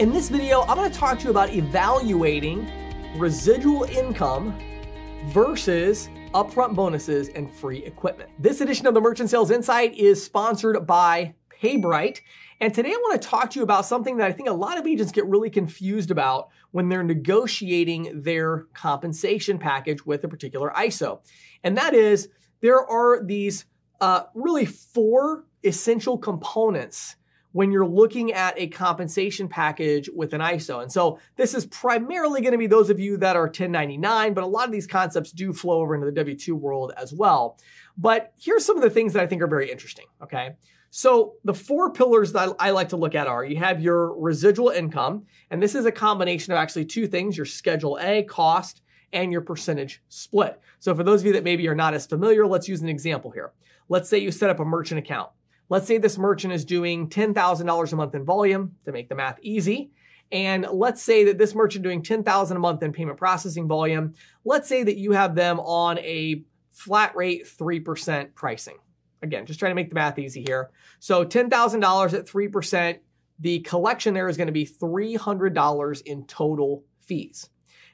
In this video, I'm going to talk to you about evaluating residual income versus upfront bonuses and free equipment. This edition of the Merchant Sales Insight is sponsored by PayBright. And today I want to talk to you about something that I think a lot of agents get really confused about when they're negotiating their compensation package with a particular ISO. And that is there are these uh, really four essential components when you're looking at a compensation package with an ISO. And so this is primarily going to be those of you that are 1099, but a lot of these concepts do flow over into the W2 world as well. But here's some of the things that I think are very interesting, okay? So the four pillars that I like to look at are you have your residual income, and this is a combination of actually two things, your schedule A cost and your percentage split. So for those of you that maybe are not as familiar, let's use an example here. Let's say you set up a merchant account. Let's say this merchant is doing $10,000 a month in volume to make the math easy. And let's say that this merchant doing 10,000 a month in payment processing volume. Let's say that you have them on a flat rate 3% pricing. Again, just trying to make the math easy here. So $10,000 at 3%, the collection there is going to be $300 in total fees.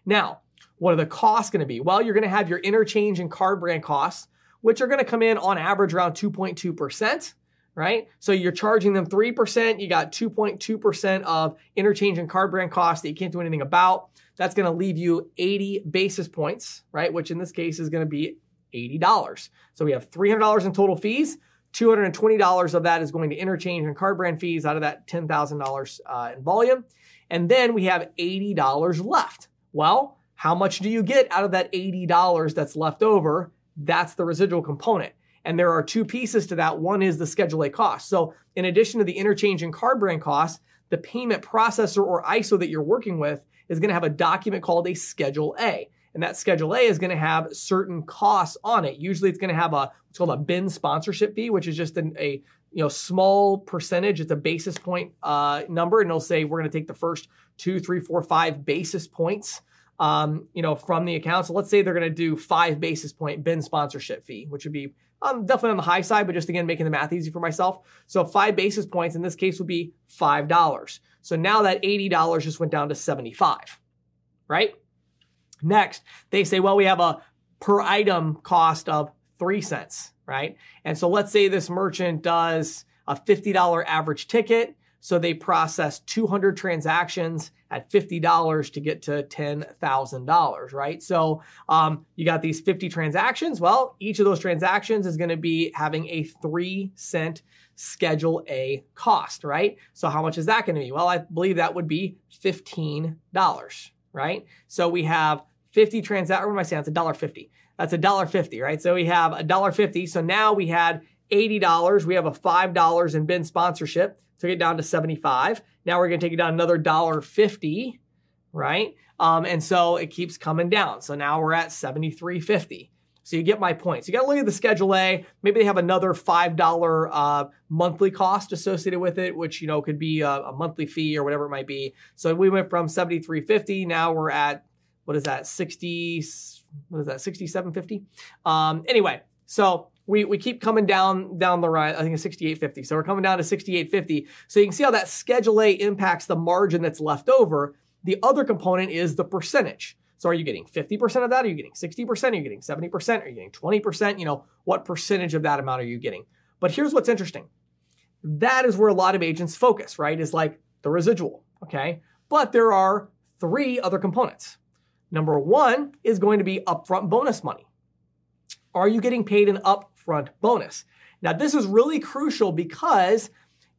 Now, what are the costs going to be? Well, you're going to have your interchange and card brand costs, which are going to come in on average around 2.2% right? So you're charging them 3%, you got 2.2% of interchange and card brand costs that you can't do anything about. That's going to leave you 80 basis points, right? Which in this case is going to be $80. So we have $300 in total fees. $220 of that is going to interchange and card brand fees out of that $10,000 uh, in volume. And then we have $80 left. Well, how much do you get out of that $80 that's left over? That's the residual component. And there are two pieces to that. One is the Schedule A cost. So in addition to the interchange and card brand costs, the payment processor or ISO that you're working with is going to have a document called a Schedule A. And that Schedule A is going to have certain costs on it. Usually it's going to have a what's called a bin sponsorship fee, which is just an, a you know small percentage. It's a basis point uh, number, and it'll say we're going to take the first two, three, four, five basis points um, you know, from the account. So let's say they're going to do five basis point bin sponsorship fee, which would be um, definitely on the high side, but just again, making the math easy for myself. So five basis points in this case would be $5. So now that $80 just went down to 75, right? Next, they say, well, we have a per item cost of three cents, right? And so let's say this merchant does a $50 average ticket. So they process 200 transactions at $50 to get to $10,000, right? So um, you got these 50 transactions. Well, each of those transactions is going to be having a three cent Schedule A cost, right? So how much is that going to be? Well, I believe that would be $15, right? So we have 50 transactions. What am I saying? It's $1.50. That's $1.50, right? So we have $1.50. So now we had $80. We have a $5 in bin sponsorship took it down to 75. Now we're going to take it down another dollar 50, right? Um, and so it keeps coming down. So now we're at 73.50. So you get my point. So you got to look at the Schedule A. Maybe they have another $5 uh, monthly cost associated with it, which, you know, could be a, a, monthly fee or whatever it might be. So we went from 73.50. Now we're at, what is that, 60, what is that, 67.50? Um, anyway, so we, we keep coming down down the right. I think it's 6850. So we're coming down to 6850. So you can see how that Schedule A impacts the margin that's left over. The other component is the percentage. So are you getting 50% of that? Are you getting 60%? Are you getting 70%? Are you getting 20%? You know, what percentage of that amount are you getting? But here's what's interesting. That is where a lot of agents focus, right? Is like the residual, okay? But there are three other components. Number one is going to be upfront bonus money. Are you getting paid an up upfront bonus. Now, this is really crucial because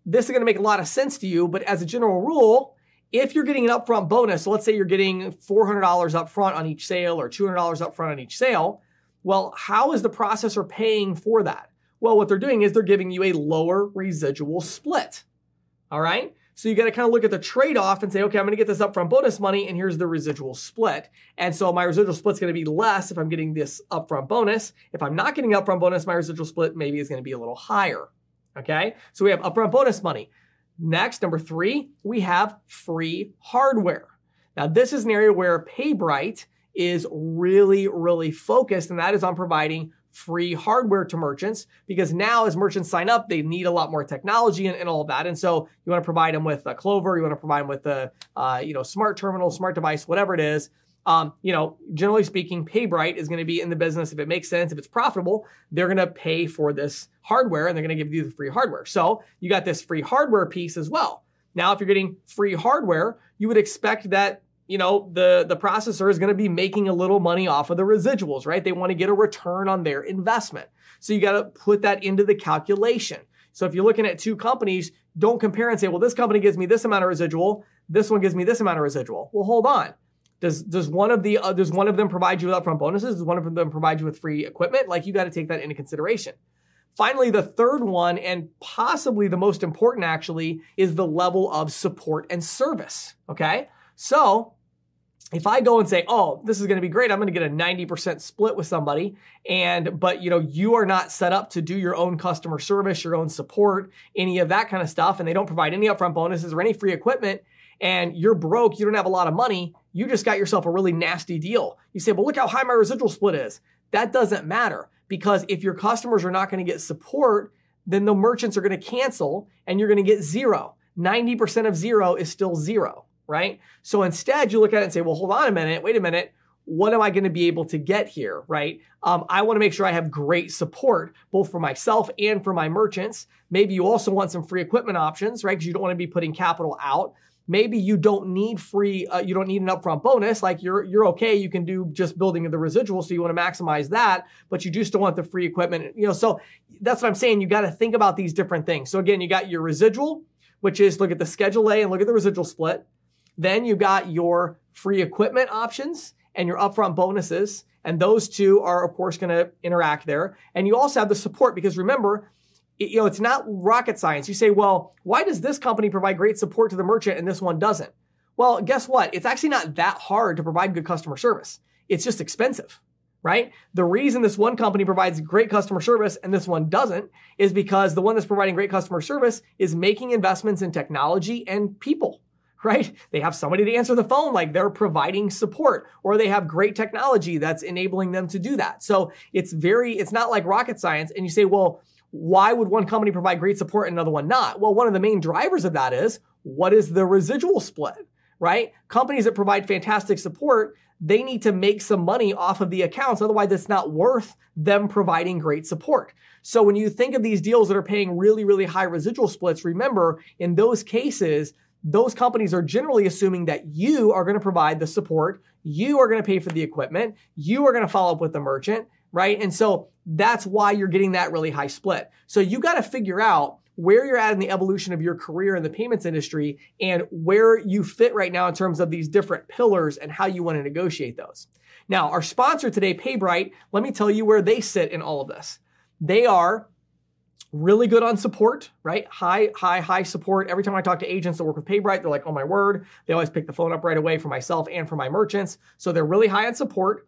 this is going to make a lot of sense to you, but as a general rule, if you're getting an upfront bonus, so let's say you're getting $400 upfront on each sale or $200 upfront on each sale, well, how is the processor paying for that? Well, what they're doing is they're giving you a lower residual split. All right? So you got to kind of look at the trade off and say, okay, I'm going to get this upfront bonus money, and here's the residual split. And so my residual split's going to be less if I'm getting this upfront bonus. If I'm not getting upfront bonus, my residual split maybe is going to be a little higher. Okay, so we have upfront bonus money. Next, number three, we have free hardware. Now, this is an area where PayBright is really, really focused, and that is on providing free hardware to merchants because now as merchants sign up, they need a lot more technology and, and all of that. And so you want to provide them with a Clover, you want to provide them with a uh, you know smart terminal, smart device, whatever it is. Um, you know, generally speaking, PayBright is going to be in the business if it makes sense, if it's profitable, they're going to pay for this hardware and they're going to give you the free hardware. So you got this free hardware piece as well. Now, if you're getting free hardware, you would expect that you know the the processor is going to be making a little money off of the residuals right? They want to get a return on their investment. So you got to put that into the calculation. So if you're looking at two companies don't compare and say well this company gives me this amount of residual this one gives me this amount of residual. Well hold on. Does does one of the uh, does one of them provide you with upfront bonuses? Does one of them provide you with free equipment? Like you got to take that into consideration. Finally, the third one, and possibly the most important actually, is the level of support and service. Okay. So if I go and say, "Oh, this is going to be great. I'm going to get a 90% split with somebody." And but you know, you are not set up to do your own customer service, your own support, any of that kind of stuff, and they don't provide any upfront bonuses or any free equipment, and you're broke, you don't have a lot of money, you just got yourself a really nasty deal. You say, "Well, look how high my residual split is." That doesn't matter because if your customers are not going to get support, then the merchants are going to cancel and you're going to get zero. 90% of zero is still zero right? So instead, you look at it and say, well, hold on a minute, wait a minute. What am I going to be able to get here, right? Um, I want to make sure I have great support both for myself and for my merchants. Maybe you also want some free equipment options, right? Because you don't want to be putting capital out. Maybe you don't need free, uh, you don't need an upfront bonus. Like you're you're okay. You can do just building the residual, so you want to maximize that, but you do still want the free equipment. You know, so that's what I'm saying. You got to think about these different things. So again, you got your residual, which is look at the schedule A and look at the residual split. Then you got your free equipment options and your upfront bonuses. And those two are, of course, going to interact there. And you also have the support because remember, it, you know, it's not rocket science. You say, well, why does this company provide great support to the merchant and this one doesn't? Well, guess what? It's actually not that hard to provide good customer service. It's just expensive, right? The reason this one company provides great customer service and this one doesn't is because the one that's providing great customer service is making investments in technology and people right? They have somebody to answer the phone, like they're providing support, or they have great technology that's enabling them to do that. So it's very, it's not like rocket science. And you say, well, why would one company provide great support and another one not? Well, one of the main drivers of that is what is the residual split, right? Companies that provide fantastic support, they need to make some money off of the accounts. Otherwise, it's not worth them providing great support. So when you think of these deals that are paying really, really high residual splits, remember in those cases, those companies are generally assuming that you are going to provide the support, you are going to pay for the equipment, you are going to follow up with the merchant, right? And so that's why you're getting that really high split. So you got to figure out where you're at in the evolution of your career in the payments industry and where you fit right now in terms of these different pillars and how you want to negotiate those. Now, our sponsor today, PayBright, let me tell you where they sit in all of this. They are really good on support, right? High, high, high support. Every time I talk to agents that work with PayBright, they're like, oh my word. They always pick the phone up right away for myself and for my merchants. So they're really high on support,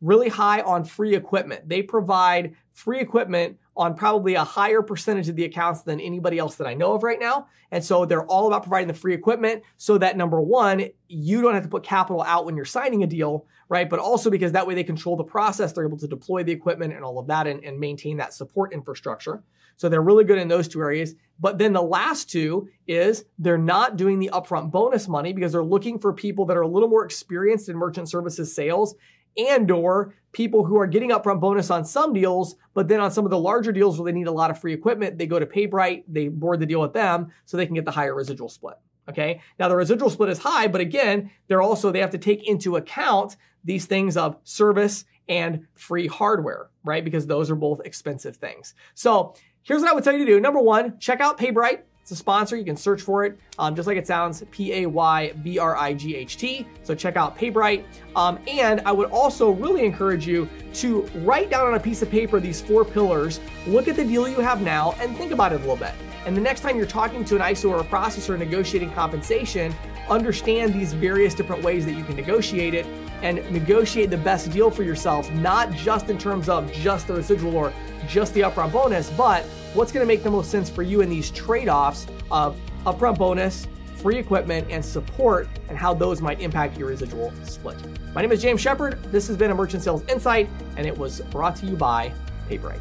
really high on free equipment. They provide free equipment on probably a higher percentage of the accounts than anybody else that I know of right now. And so they're all about providing the free equipment so that number one, you don't have to put capital out when you're signing a deal, right? But also because that way they control the process, they're able to deploy the equipment and all of that and, and maintain that support infrastructure. So they're really good in those two areas. But then the last two is they're not doing the upfront bonus money because they're looking for people that are a little more experienced in merchant services sales and or people who are getting upfront bonus on some deals, but then on some of the larger deals where they need a lot of free equipment, they go to PayBright, they board the deal with them so they can get the higher residual split. Okay. Now the residual split is high, but again, they're also, they have to take into account these things of service and free hardware, right? Because those are both expensive things. So Here's what I would tell you to do. Number one, check out PayBright. It's a sponsor. You can search for it, um, just like it sounds, P A Y B R I G H T. So check out PayBright. Um, and I would also really encourage you to write down on a piece of paper these four pillars, look at the deal you have now, and think about it a little bit. And the next time you're talking to an ISO or a processor negotiating compensation, understand these various different ways that you can negotiate it and negotiate the best deal for yourself, not just in terms of just the residual or just the upfront bonus, but what's going to make the most sense for you in these trade offs of upfront bonus, free equipment, and support, and how those might impact your residual split. My name is James Shepard. This has been a Merchant Sales Insight, and it was brought to you by PayBright.